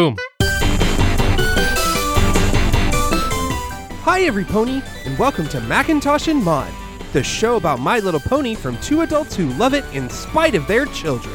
Boom. Hi, every pony, and welcome to Macintosh and Maud, the show about My Little Pony from two adults who love it in spite of their children.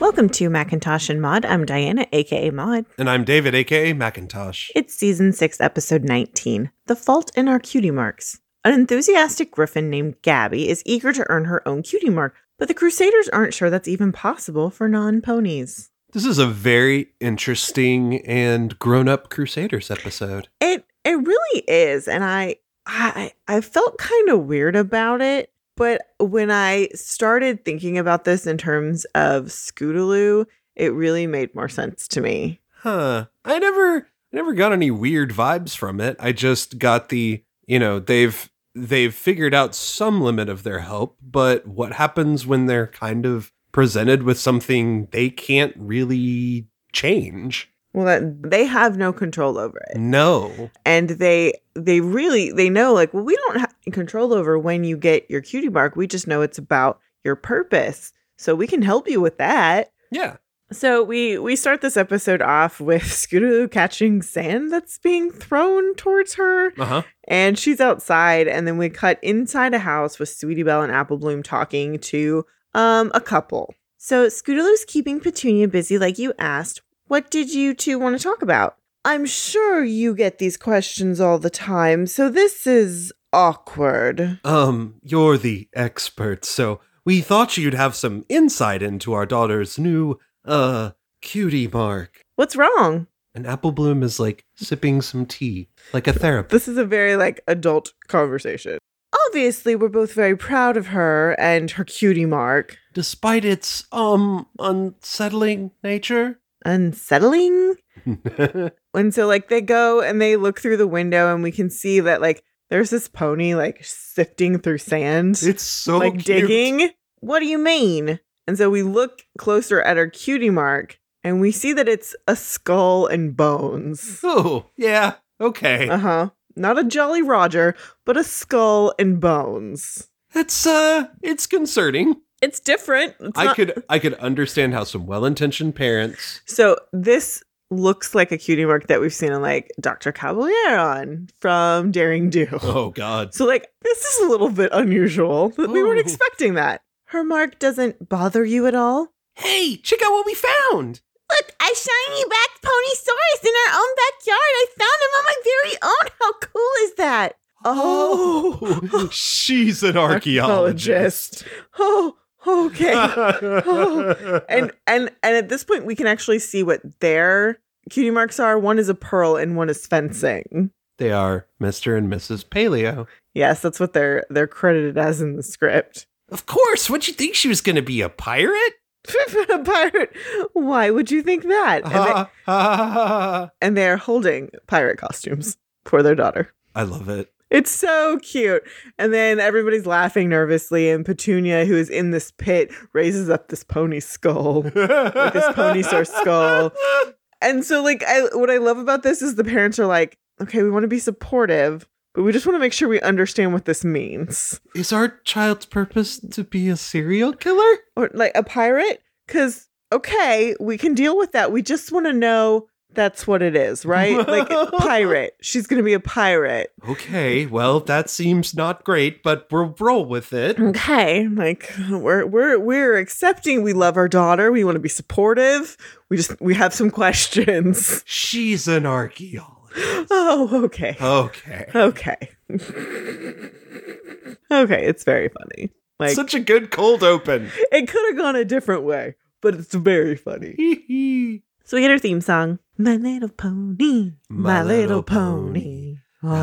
Welcome to Macintosh and Maud. I'm Diana, aka Maud. And I'm David, aka Macintosh. It's season 6, episode 19 The Fault in Our Cutie Marks. An enthusiastic griffin named Gabby is eager to earn her own cutie mark, but the Crusaders aren't sure that's even possible for non ponies. This is a very interesting and grown up Crusaders episode. It it really is, and I I I felt kind of weird about it. But when I started thinking about this in terms of Scootaloo, it really made more sense to me. Huh. I never I never got any weird vibes from it. I just got the, you know, they've they've figured out some limit of their help, but what happens when they're kind of presented with something they can't really change? Well, that they have no control over it. No. and they they really they know like well we don't have control over when you get your cutie mark we just know it's about your purpose so we can help you with that Yeah. So we we start this episode off with Scootaloo catching sand that's being thrown towards her Uh-huh. and she's outside and then we cut inside a house with Sweetie Belle and Apple Bloom talking to um a couple so Scootaloo's keeping Petunia busy like you asked what did you two want to talk about I'm sure you get these questions all the time, so this is awkward. Um, you're the expert, so we thought you'd have some insight into our daughter's new uh cutie mark. What's wrong? And Apple Bloom is like sipping some tea, like a therapist. This is a very like adult conversation. Obviously, we're both very proud of her and her cutie mark. Despite its um unsettling nature. Unsettling? And so like they go and they look through the window and we can see that like there's this pony like sifting through sand. it's so like cute. digging. What do you mean? And so we look closer at our cutie mark and we see that it's a skull and bones. Oh, yeah. Okay. Uh huh. Not a Jolly Roger, but a skull and bones. It's uh it's concerning. It's different. It's I not- could I could understand how some well-intentioned parents So this looks like a cutie mark that we've seen in like Dr. Caballeron from Daring Do. Oh god. So like this is a little bit unusual. We weren't Oh. expecting that. Her mark doesn't bother you at all? Hey, check out what we found. Look, a shiny back ponysaurus in our own backyard. I found him on my very own. How cool is that? Oh, she's an archaeologist. Oh, okay. Oh, and and and at this point we can actually see what their cutie marks are. One is a pearl and one is fencing. they are Mr. and Mrs. Paleo. Yes, that's what they're they're credited as in the script. Of course. What'd you think she was going to be a pirate? a pirate. Why would you think that? And, they, and they're holding pirate costumes for their daughter. I love it. It's so cute. And then everybody's laughing nervously, and Petunia, who is in this pit, raises up this pony skull. Like this ponysaur skull. And so, like, I, what I love about this is the parents are like, okay, we want to be supportive, but we just want to make sure we understand what this means. Is our child's purpose to be a serial killer? Or like a pirate? Because, okay, we can deal with that. We just want to know that's what it is, right? like, pirate. She's going to be a pirate. Okay, well, that seems not great, but we'll roll with it. Okay, like we're we're we're accepting we love our daughter. We want to be supportive. We just we have some questions. She's an archaeologist. Oh, okay. Okay. Okay. okay, it's very funny. Like Such a good cold open. it could have gone a different way, but it's very funny. So we get our theme song. My little pony, my, My little, little pony. pony.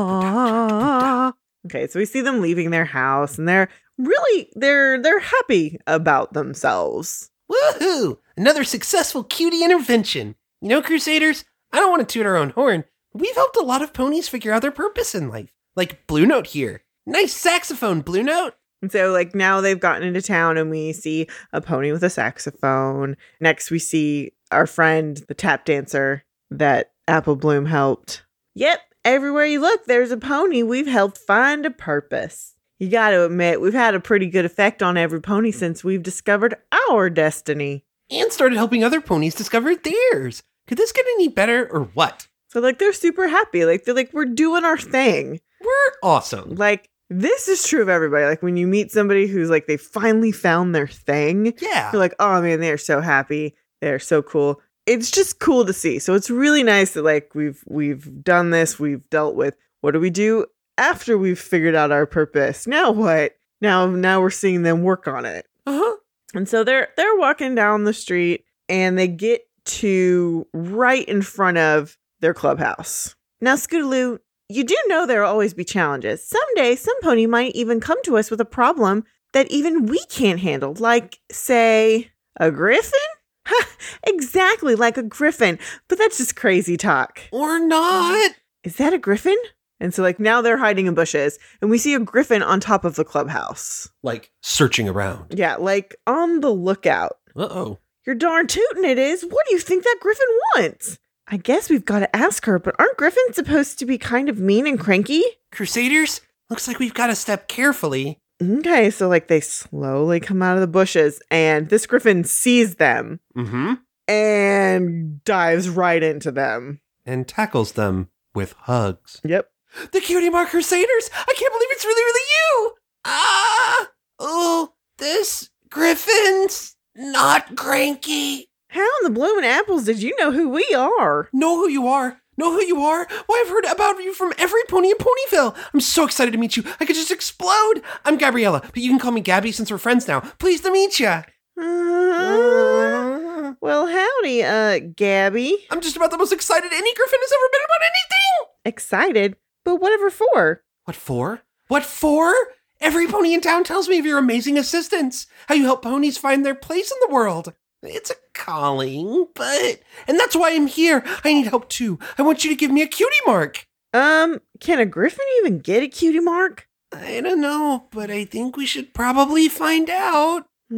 Ah, Okay, so we see them leaving their house and they're really they're they're happy about themselves. Woohoo! Another successful cutie intervention. You know, Crusaders, I don't want to toot our own horn, but we've helped a lot of ponies figure out their purpose in life. Like Blue Note here. Nice saxophone, Blue Note. And so, like, now they've gotten into town and we see a pony with a saxophone. Next, we see our friend, the tap dancer that Apple Bloom helped. Yep, everywhere you look, there's a pony we've helped find a purpose. You got to admit, we've had a pretty good effect on every pony since we've discovered our destiny. And started helping other ponies discover theirs. Could this get any better or what? So, like, they're super happy. Like, they're like, we're doing our thing. We're awesome. Like, this is true of everybody. Like, when you meet somebody who's like, they finally found their thing, Yeah. you're like, oh man, they're so happy. They're so cool. It's just cool to see. So it's really nice that like we've we've done this. We've dealt with what do we do after we've figured out our purpose? Now what? Now now we're seeing them work on it. Uh-huh. And so they're they're walking down the street and they get to right in front of their clubhouse. Now, Scootaloo, you do know there will always be challenges. Someday, some pony might even come to us with a problem that even we can't handle, like, say, a griffin? exactly, like a griffin. But that's just crazy talk. Or not. Is that a griffin? And so, like, now they're hiding in bushes, and we see a griffin on top of the clubhouse. Like searching around. Yeah, like on the lookout. Uh-oh. You're darn tootin' it is. What do you think that griffin wants? I guess we've got to ask her, but aren't griffins supposed to be kind of mean and cranky? Crusaders? Looks like we've got to step carefully. Okay, so like they slowly come out of the bushes, and this griffin sees them Mm-hmm. and dives right into them. And tackles them with hugs. Yep. The Cutie Mark Crusaders! I can't believe it's really, really you! Ah! Oh, this Griffin's not cranky. How in the bloomin' apples did you know who we are? Know who you are. Know who you are. Why, I've heard about you from every pony in Ponyville. I'm so excited to meet you. I could just explode. I'm Gabriella, but you can call me Gabby since we're friends now. Pleased to meet you. Uh, well, howdy, uh, Gabby. I'm just about the most excited any Griffin has ever been about anything. Excited, but whatever for? What for? What for? Every pony in town tells me of your amazing assistance, how you help ponies find their place in the world. It's a calling, but. And that's why I'm here. I need help too. I want you to give me a cutie mark. Um, can a griffin even get a cutie mark? I don't know, but I think we should probably find out.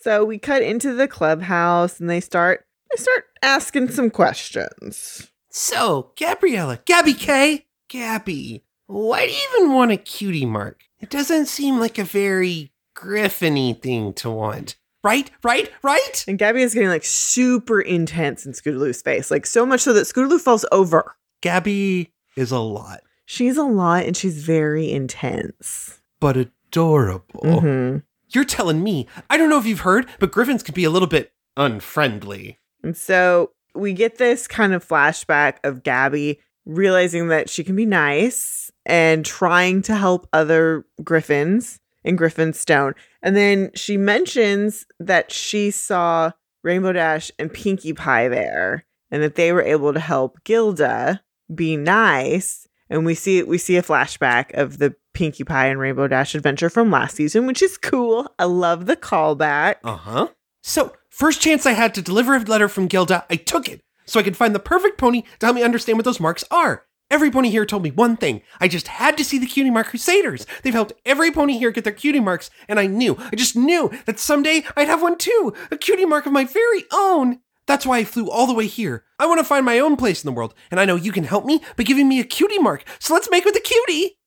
so we cut into the clubhouse and they start they start asking some questions. So, Gabriella, Gabby K, Gabby, why do you even want a cutie mark? It doesn't seem like a very griffiny thing to want. Right? Right? Right? And Gabby is getting like super intense in Scootaloo's face, like so much so that Scootaloo falls over. Gabby is a lot, She's a lot and she's very intense. but adorable. Mhm. You're telling me. I don't know if you've heard, but griffins can be a little bit unfriendly. And so we get this kind of flashback of Gabby realizing that she can be nice and trying to help other griffins in Griffinstone. And then she mentions that she saw Rainbow Dash and Pinkie Pie there and that they were able to help Gilda be nice. And we see we see a flashback of the Pinkie Pie and Rainbow Dash adventure from last season, which is cool. I love the callback. Uh huh. So, first chance I had to deliver a letter from Gilda, I took it so I could find the perfect pony to help me understand what those marks are. Every pony here told me one thing. I just had to see the Cutie Mark Crusaders. They've helped every pony here get their cutie marks, and I knew, I just knew that someday I'd have one too, a cutie mark of my very own. That's why I flew all the way here. I want to find my own place in the world, and I know you can help me by giving me a cutie mark. So let's make with a cutie.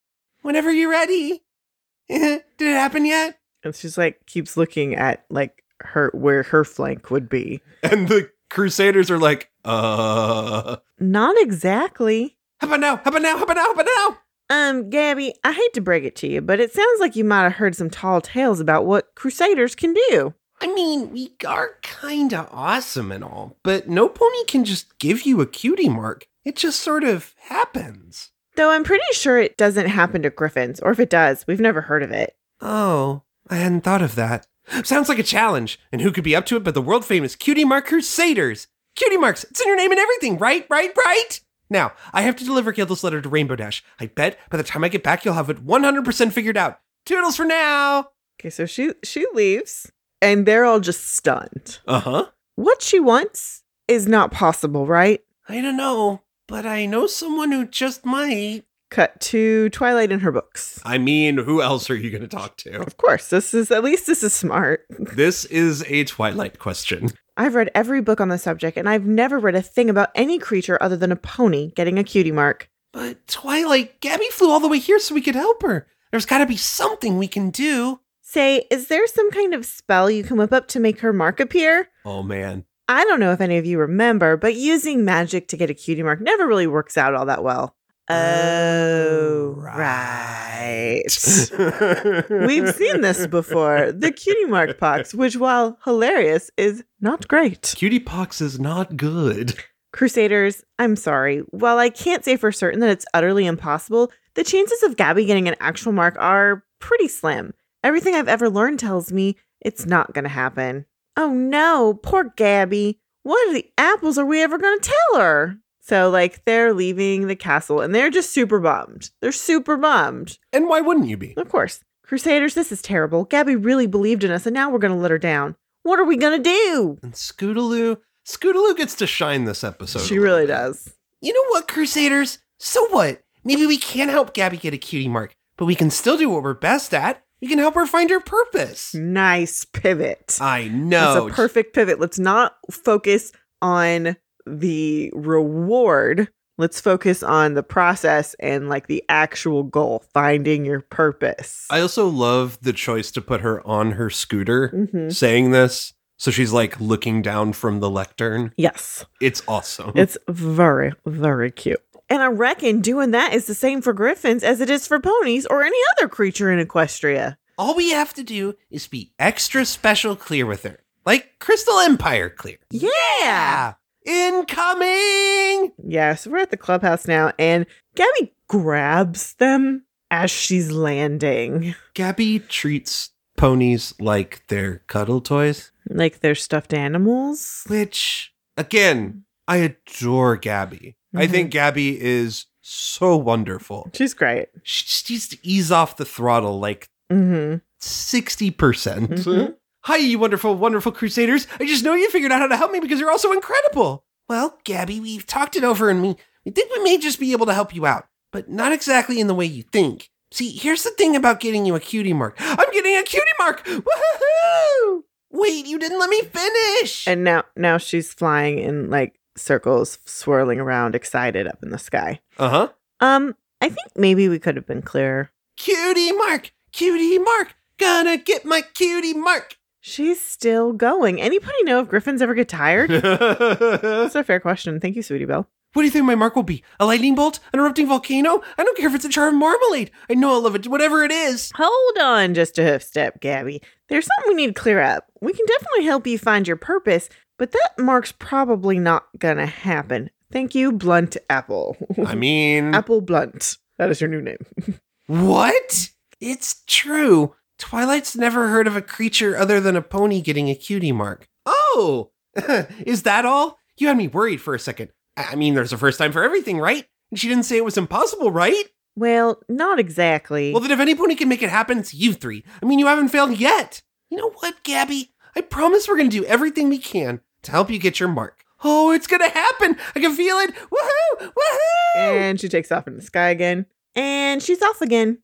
Whenever you're ready. Did it happen yet? And she's like keeps looking at like her where her flank would be. And the Crusaders are like, uh. Not exactly. How about now? How about now? How about now? How about now? Um, Gabby, I hate to break it to you, but it sounds like you might have heard some tall tales about what crusaders can do. I mean, we are kinda awesome and all, but no pony can just give you a cutie mark. It just sort of happens. Though I'm pretty sure it doesn't happen to griffins, or if it does, we've never heard of it. Oh, I hadn't thought of that. Sounds like a challenge, and who could be up to it but the world famous Cutie Mark Crusaders? Cutie Marks, it's in your name and everything, right? Right? Right? Now, I have to deliver Gilda's letter to Rainbow Dash. I bet by the time I get back, you'll have it 100% figured out. Toodles for now! Okay, so she she leaves, and they're all just stunned. Uh huh. What she wants is not possible, right? I don't know, but I know someone who just might. Cut to Twilight in her books. I mean, who else are you going to talk to? Of course, this is at least this is smart. This is a Twilight question. I've read every book on the subject, and I've never read a thing about any creature other than a pony getting a cutie mark. But Twilight, Gabby flew all the way here so we could help her. There's got to be something we can do. Say, is there some kind of spell you can whip up to make her mark appear? Oh man. I don't know if any of you remember, but using magic to get a cutie mark never really works out all that well. Oh, oh right. We've seen this before. The cutie mark pox, which, while hilarious, is not great. Cutie pox is not good. Crusaders, I'm sorry. While I can't say for certain that it's utterly impossible, the chances of Gabby getting an actual mark are pretty slim. Everything I've ever learned tells me it's not going to happen. Oh no, poor Gabby. What are the apples are we ever going to tell her? So, like, they're leaving the castle and they're just super bummed. They're super bummed. And why wouldn't you be? Of course. Crusaders, this is terrible. Gabby really believed in us and now we're going to let her down. What are we going to do? And Scootaloo, Scootaloo gets to shine this episode. she really bit. does. You know what, Crusaders? So what? Maybe we can't help Gabby get a cutie mark, but we can still do what we're best at. We can help her find her purpose. Nice pivot. I know. It's a perfect pivot. Let's not focus on the reward. Let's focus on the process and like the actual goal, finding your purpose. I also love the choice to put her on her scooter Mhm. saying this. So she's like looking down from the lectern. Yes, It's awesome. it's very, very cute. And I reckon doing that is the same for griffins as it is for ponies or any other creature in Equestria. All we have to do is be extra special clear with her. Like Crystal Empire clear. Yeah. Incoming! Yes, we're at the clubhouse now, and Gabby grabs them as she's landing. Gabby treats ponies like they're cuddle toys, Like they're stuffed animals. which, again, I adore Gabby. I Mhm. think Gabby is so wonderful. She's great. She just needs to ease off the throttle like Mm-hmm. 60%. percent Mhm. Hi, you wonderful, wonderful crusaders. I just know you figured out how to help me because you're all so incredible. Well, Gabby, we've talked it over and we, we think we may just be able to help you out, but not exactly in the way you think. See, here's the thing about getting you a cutie mark. I'm getting a cutie mark! Woohoo! Wait, you didn't let me finish! And now now she's flying in like circles, swirling around, excited up in the sky. uh huh. Um, I think maybe we could have been clearer. Cutie mark! Cutie mark! Gonna get my cutie mark! She's still going. Anybody know if griffins ever get tired? That's a fair question. Thank you, Sweetie Belle. What do you think my mark will be? A lightning bolt? An erupting volcano? I don't care if it's a jar of marmalade. I know I'll love it, whatever it is. Hold on just a hoof step, Gabby. There's something we need to clear up. We can definitely help you find your purpose, but that mark's probably not gonna happen. Thank you, Blunt Apple. I mean, Apple Blunt. That is your new name. what? It's true. Twilight's never heard of a creature other than a pony getting a cutie mark. Oh, is that all? You had me worried for a second. I mean, there's a first time for everything, right? And she didn't say it was impossible, right? Well, not exactly. Well, then if any pony can make it happen, it's you three. I mean, you haven't failed yet. You know what, Gabby? I promise we're going to do everything we can to help you get your mark. Oh, it's going to happen. I can feel it. Woohoo! Woohoo! and she takes off in the sky again. And she's off again.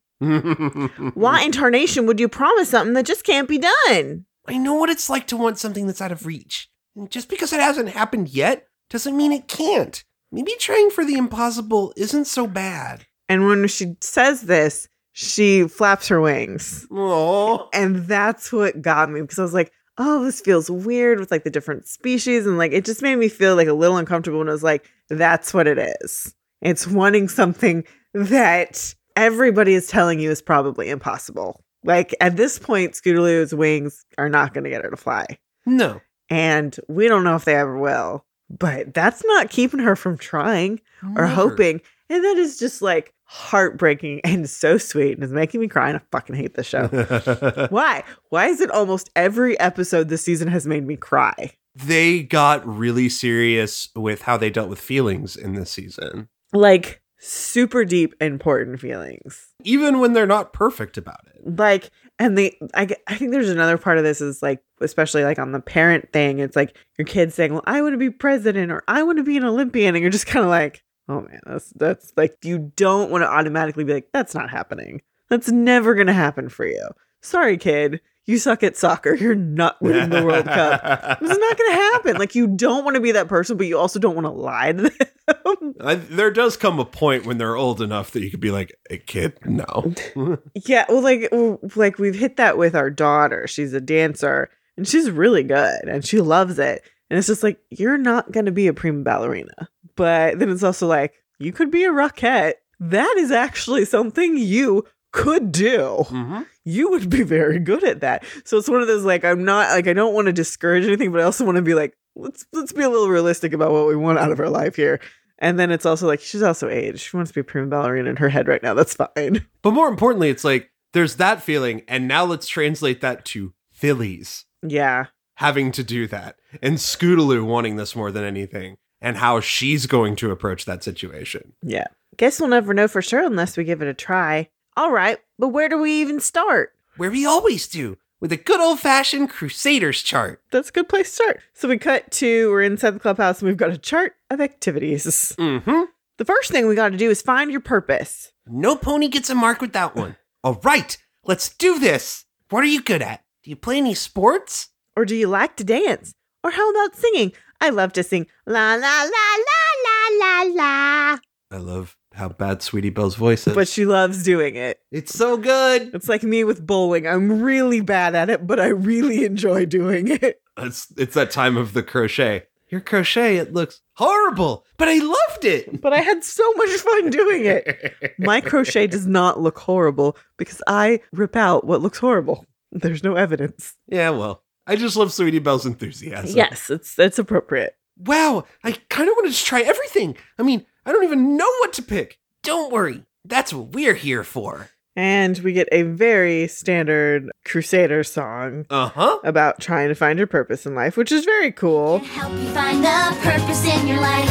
Why in tarnation would you promise something that just can't be done? I know what it's like to want something that's out of reach. And just because it hasn't happened yet doesn't mean it can't. Maybe trying for the impossible isn't so bad. And when she says this, she flaps her wings. Oh, And that's what got me because I was like, oh, this feels weird with like the different species. And like it just made me feel like a little uncomfortable. And I was like, that's what it is. It's wanting something that everybody is telling you is probably impossible. Like at this point, Scootaloo's wings are not going to get her to fly. no. And we don't know if they ever will. But that's not keeping her from trying or Never. hoping. And that is just like heartbreaking and so sweet and is making me cry. And I fucking hate this show. Why? Why is it almost every episode this season has made me cry? they got really serious with how they dealt with feelings in this season, Like super deep, important feelings. even when they're not perfect about it. Like, and the I think there's another part of this is like, especially like on the parent thing, it's like your kids saying, Well, I want to be president or I want to be an Olympian. And you're just kind of like, Oh man, that's that's like you don't want to automatically be like, that's not happening. That's never gonna happen for you. Sorry, kid. You suck at soccer. You're not winning the World Cup. It's not going to happen. Like, you don't want to be that person, but you also don't want to lie to them. I, there does come a point when they're old enough that you could be like, "A kid, no." yeah, well, like, like we've hit that with our daughter. She's a dancer, and she's really good, and she loves it. And it's just like you're not going to be a prima ballerina, but then it's also like you could be a rockette. That is actually something you could do. hmm You would be very good at that. So it's one of those like I'm not like I don't want to discourage anything, but I also want to be like let's let's be a little realistic about what we want out of our life here. And then it's also like she's also aged. She wants to be a prima ballerina in her head right now. That's fine. But more importantly, it's like there's that feeling, and now let's translate that to fillies Yeah. having to do that, and Scootaloo wanting this more than anything, and how she's going to approach that situation. Yeah. Guess we'll never know for sure unless we give it a try. All right, but where do we even start? Where we always do, with a good old fashioned Crusaders chart. That's a good place to start. So we cut to we're inside the clubhouse and we've got a chart of activities. Mm-hmm. The first thing we got to do is find your purpose. No pony gets a mark with that one. All right, let's do this. What are you good at? Do you play any sports? Or do you like to dance? Or how about singing? I love to sing la la la la la la la. I love how bad Sweetie Belle's voice is. But she loves doing it. it's so good. It's like me with bowling. I'm really bad at it, but I really enjoy doing it. It's it's that time of the crochet. Your crochet, it looks horrible, but I loved it. But I had so much fun doing it. My crochet does not look horrible because I rip out what looks horrible. There's no evidence. yeah, well, I just love Sweetie Belle's enthusiasm. Yes, it's it's appropriate. Wow, I kind of wanted to try everything. I mean, I don't even know what to pick. Don't worry. That's what we're here for. And we get a very standard Crusader song Uh huh. about trying to find your purpose in life, which is very cool. Help you find the purpose in your life.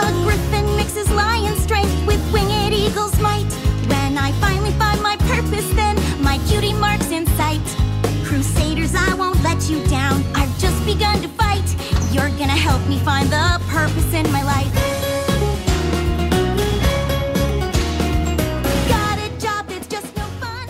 A griffin mixes lion strength with winged eagle's might. When I finally find my purpose, then my cutie mark's in sight. Crusaders, I won't let you down. I've gonna help me find the purpose in my life. Got a job that's just no fun.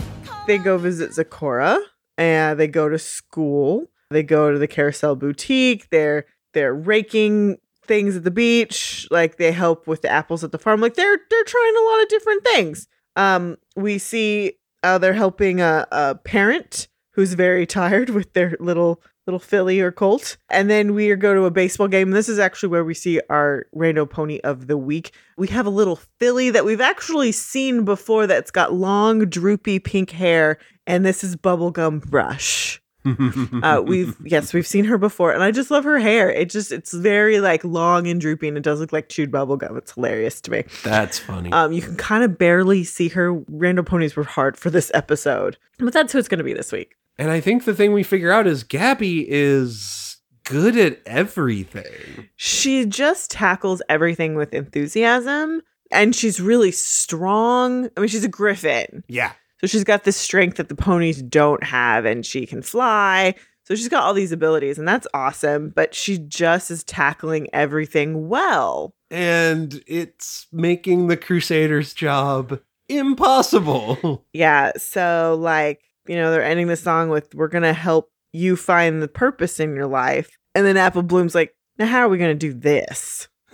They go visit Zecora and they go to school. They go to the carousel boutique. They're they're raking things at the beach. Like they help with the apples at the farm. Like they're they're trying a lot of different things. Um, we see uh, they're helping a, a parent who's very tired with their little little filly or colt. And then we go to a baseball game. This is actually where we see our rando pony of the week. We have a little filly that we've actually seen before that's got long, droopy pink hair. And this is Bubblegum Brush. Uh, we've yes, we've seen her before, and I just love her hair. It just it's very like long and droopy, and it does look like chewed bubblegum. It's hilarious to me. That's funny. Um, you can kind of barely see her. Random ponies were hard for this episode, but that's who it's going to be this week. And I think the thing we figure out is Gabby is good at everything. She just tackles everything with enthusiasm, and she's really strong. I mean, she's a griffin, Yeah. so she's got this strength that the ponies don't have, and she can fly. So she's got all these abilities, and that's awesome. But she just is tackling everything well. And it's making the Crusaders' job impossible. Yeah. So, like, you know, they're ending the song with, We're going to help you find the purpose in your life. And then Apple Bloom's like, Now, how are we going to do this?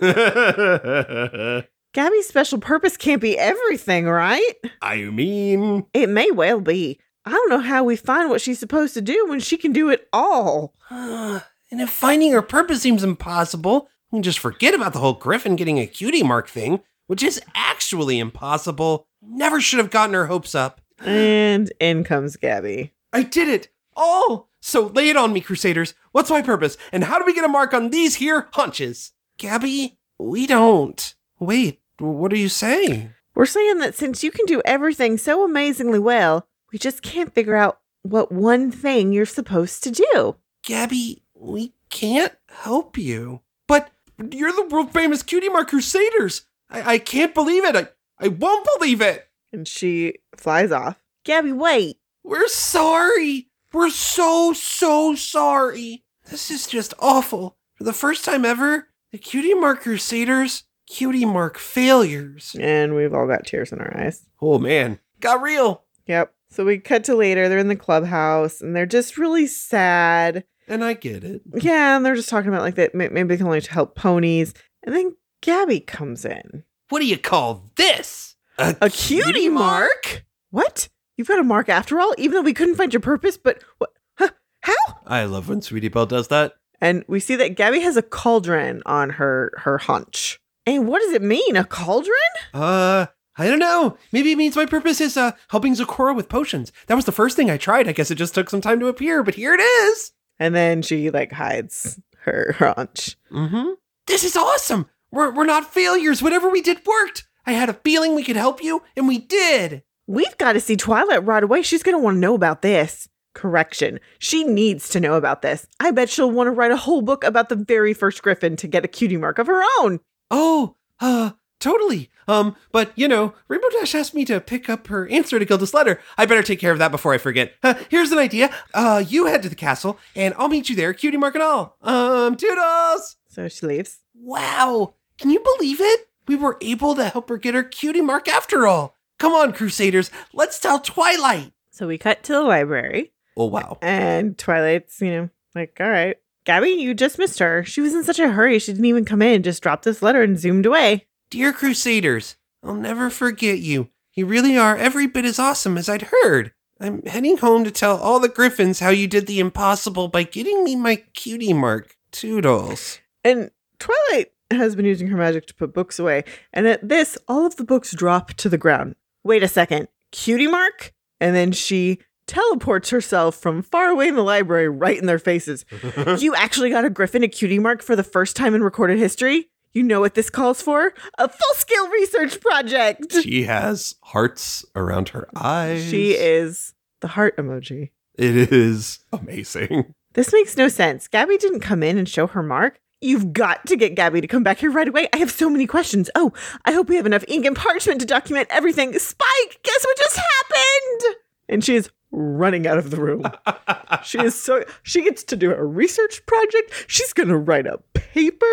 Gabby's special purpose can't be everything, right? I mean, It may well be. I don't know how we find what she's supposed to do when she can do it all. and if finding her purpose seems impossible, we can just forget about the whole Griffin getting a cutie mark thing, which is actually impossible. Never should have gotten her hopes up. And in comes Gabby. I did it! Oh! So lay it on me, Crusaders. What's my purpose? And how do we get a mark on these here hunches? Gabby, we don't. Wait, what are you saying? We're saying that since you can do everything so amazingly well, we just can't figure out what one thing you're supposed to do. Gabby, we can't help you. But you're the world famous Cutie Mark Crusaders. I, I can't believe it. I, I won't believe it. And she flies off. Gabby, wait. We're sorry. We're so, so sorry. This is just awful. For the first time ever, the Cutie Mark Crusaders, Cutie Mark failures. And we've all got tears in our eyes. Oh man, got real. Yep. So we cut to later. They're in the clubhouse and they're just really sad. And I get it. Yeah, and they're just talking about like that. Maybe they can only help ponies. And then Gabby comes in. What do you call this? A cutie mark? What? You've got a mark after all, even though we couldn't find your purpose. But what? Huh? How? I love when Sweetie Belle does that. And we see that Gabby has a cauldron on her her hunch. And what does it mean? A cauldron? Uh, I don't know. Maybe it means my purpose is uh helping Zecora with potions. That was the first thing I tried. I guess it just took some time to appear, but here it is. And then she like hides her hunch. Mm-hmm. This is awesome. We're we're not failures. Whatever we did worked. I had a feeling we could help you, and we did. We've got to see Twilight right away. She's going to want to know about this. Correction. She needs to know about this. I bet she'll want to write a whole book about the very first Griffin to get a cutie mark of her own. Oh, uh, totally. Um, but you know, Rainbow Dash asked me to pick up her answer to Gilda's letter. I better take care of that before I forget. Uh, here's an idea. Uh, you head to the castle, and I'll meet you there, cutie mark and all. Um, toodles. So she leaves. Wow, can you believe it? We were able to help her get her cutie mark after all. Come on, Crusaders, let's tell Twilight. So we cut to the library, Oh wow. and Twilight's, you know, like, all right. Gabby, you just missed her. She was in such a hurry. She didn't even come in, just dropped this letter and zoomed away. Dear Crusaders, I'll never forget you. You really are every bit as awesome as I'd heard. I'm heading home to tell all the Griffins how you did the impossible by getting me my cutie mark. Toodles. And Twilight has been using her magic to put books away. And at this, all of the books drop to the ground. Wait a second. Cutie mark? And then she teleports herself from far away in the library right in their faces. you actually got a griffin a cutie mark for the first time in recorded history? You know what this calls for? A full scale research project. she has hearts around her eyes. She is the heart emoji. It is amazing. This makes no sense. Gabby didn't come in and show her mark. You've got to get Gabby to come back here right away. I have so many questions. Oh, I hope we have enough ink and parchment to document everything. Spike, guess what just happened? And she is running out of the room. she is so she gets to do a research project. She's gonna write a paper.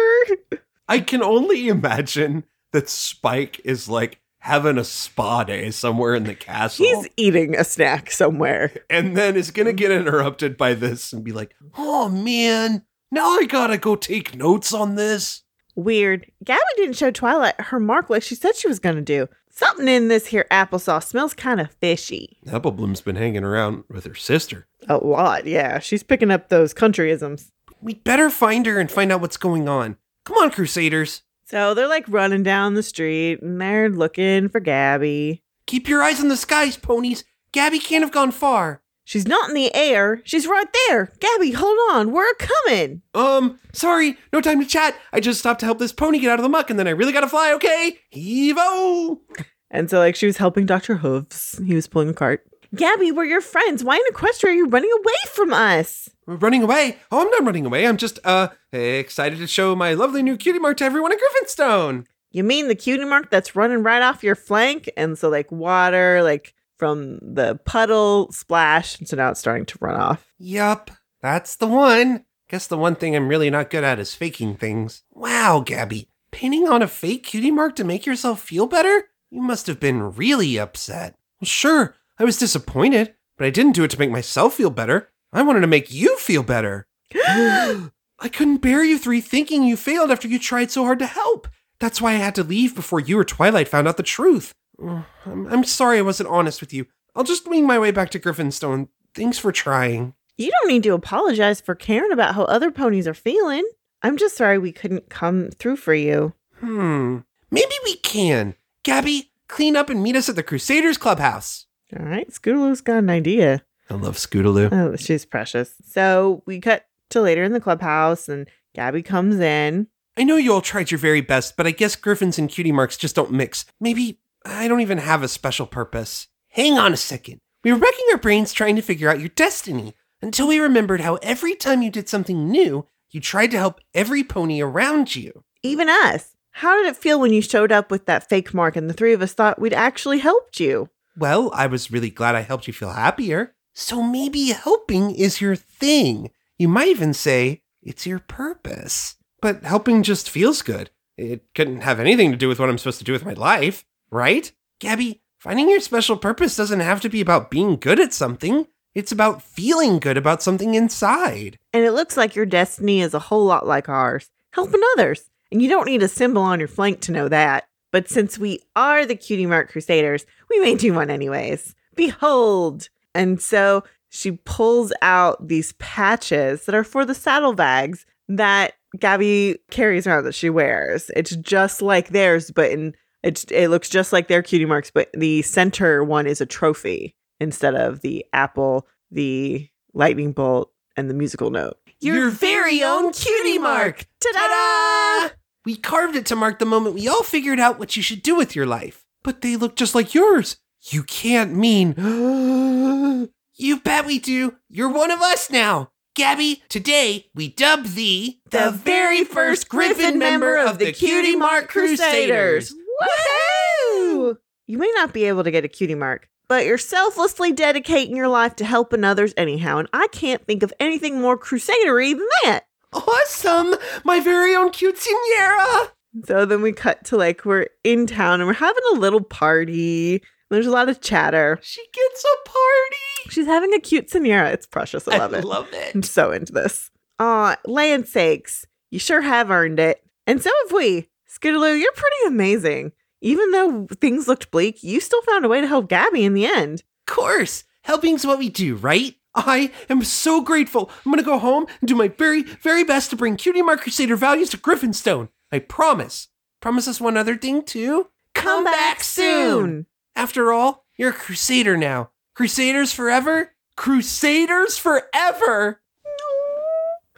I can only imagine that Spike is like having a spa day somewhere in the castle. He's eating a snack somewhere. and then is gonna get interrupted by this and be like, oh man, now I gotta go take notes on this. Weird. Gabby didn't show Twilight her mark like she said she was gonna do. Something in this here applesauce smells kind of fishy. Apple Bloom's been hanging around with her sister. A lot, yeah. She's picking up those countryisms. We'd better find her and find out what's going on. Come on, Crusaders. So they're like running down the street and they're looking for Gabby. Keep your eyes on the skies, ponies. Gabby can't have gone far. She's not in the air. She's right there. Gabby, hold on. We're coming. Um, sorry, no time to chat. I just stopped to help this pony get out of the muck and then I really gotta fly, okay? Heave-o! And so, like, she was helping Dr. Hooves. He was pulling a cart. Gabby, we're your friends. Why in Equestria are you running away from us? We're running away. Oh, I'm not running away. I'm just, uh, excited to show my lovely new cutie mark to everyone at Griffinstone. You mean the cutie mark that's running right off your flank? And so, like, water, like, from the puddle splash. And so now it's starting to run off. Yup, that's the one. Guess the one thing I'm really not good at is faking things. Wow, Gabby, painting on a fake cutie mark to make yourself feel better? You must have been really upset. Well, sure, I was disappointed, but I didn't do it to make myself feel better. I wanted to make you feel better. I couldn't bear you three thinking you failed after you tried so hard to help. That's why I had to leave before you or Twilight found out the truth. Ugh, I'm, I'm sorry I wasn't honest with you. I'll just wing my way back to Griffinstone. Thanks for trying. You don't need to apologize for caring about how other ponies are feeling. I'm just sorry we couldn't come through for you. Hmm. Maybe we can. Gabby, clean up and meet us at the Crusaders Clubhouse. All right, Scootaloo's got an idea. I love Scootaloo. Oh, she's precious. So we cut to later in the clubhouse, and Gabby comes in. I know you all tried your very best, but I guess Griffins and cutie marks just don't mix. Maybe I don't even have a special purpose. Hang on a second. We were wrecking our brains trying to figure out your destiny until we remembered how every time you did something new, you tried to help every pony around you. Even us. How did it feel when you showed up with that fake mark and the three of us thought we'd actually helped you? Well, I was really glad I helped you feel happier. So maybe helping is your thing. You might even say it's your purpose. But helping just feels good. It couldn't have anything to do with what I'm supposed to do with my life, right? Gabby, Finding your special purpose doesn't have to be about being good at something. It's about feeling good about something inside. And it looks like your destiny is a whole lot like ours, helping others. And you don't need a symbol on your flank to know that. But since we are the Cutie Mark Crusaders, we may do one anyways. Behold! And so she pulls out these patches that are for the saddlebags that Gabby carries around that she wears. It's just like theirs, but in it, it looks just like their cutie marks, but the center one is a trophy instead of the apple, the lightning bolt, and the musical note. Your very own cutie mark. Ta-da! We carved it to mark the moment we all figured out what you should do with your life. But they look just like yours. You can't mean. you bet we do. You're one of us now. Gabby, today we dub thee The very first Griffin member of the Cutie Mark Crusaders. Woohoo! You may not be able to get a cutie mark, but you're selflessly dedicating your life to helping others anyhow, and I can't think of anything more crusadery than that. Awesome! My very own cute-ceañera! So then we cut to like we're in town and we're having a little party. There's a lot of chatter. She gets a party! She's having a cute-ceañera. It's precious. I love I it. I love it. I'm so into this. Aw, land sakes. You sure have earned it. And so have we. Scootaloo, you're pretty amazing. Even though things looked bleak, you still found a way to help Gabby in the end. Of course, helping's what we do, right? I am so grateful. I'm gonna go home and do my very, very best to bring Cutie Mark Crusader values to Griffinstone. I promise. Promise us one other thing, too. Come back soon! After all, you're a crusader now. Crusaders forever? Crusaders forever!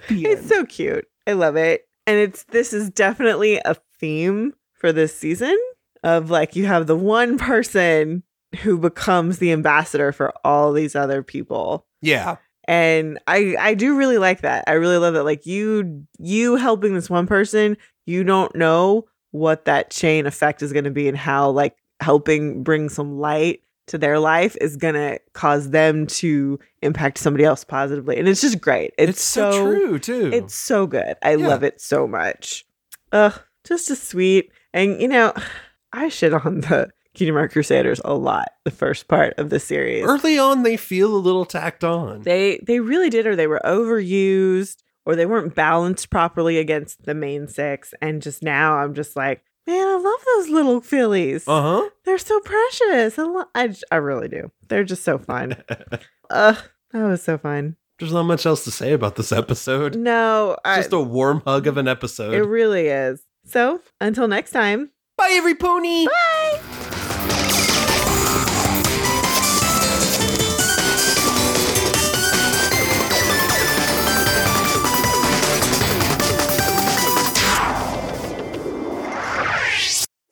It's so cute. I love it. And it's this is definitely a theme for this season of like you have the one person who becomes the ambassador for all these other people. yeah. And I I do really like that. I really love that like you you helping this one person, you don't know what that chain effect is going to be and how like helping bring some light to their life is to cause them to impact somebody else positively. And it's just great. It's, It's, so, true, too. It's so good. I Yeah. love it so much. Ugh, just a sweet. And you know, I shit on the Cutie Mark Crusaders a lot. The first part of the series, Early on, they feel a little tacked on. they they really did, or they were overused, or they weren't balanced properly against the main six. And just now, I'm just like, man, I love those little fillies. Uh huh. They're so precious. I, lo- I I really do. They're just so fun. Ugh, that was so fun. There's not much else to say about this episode. No, I, Just a warm hug of an episode. it really is. So until next time. Bye, every pony. Bye.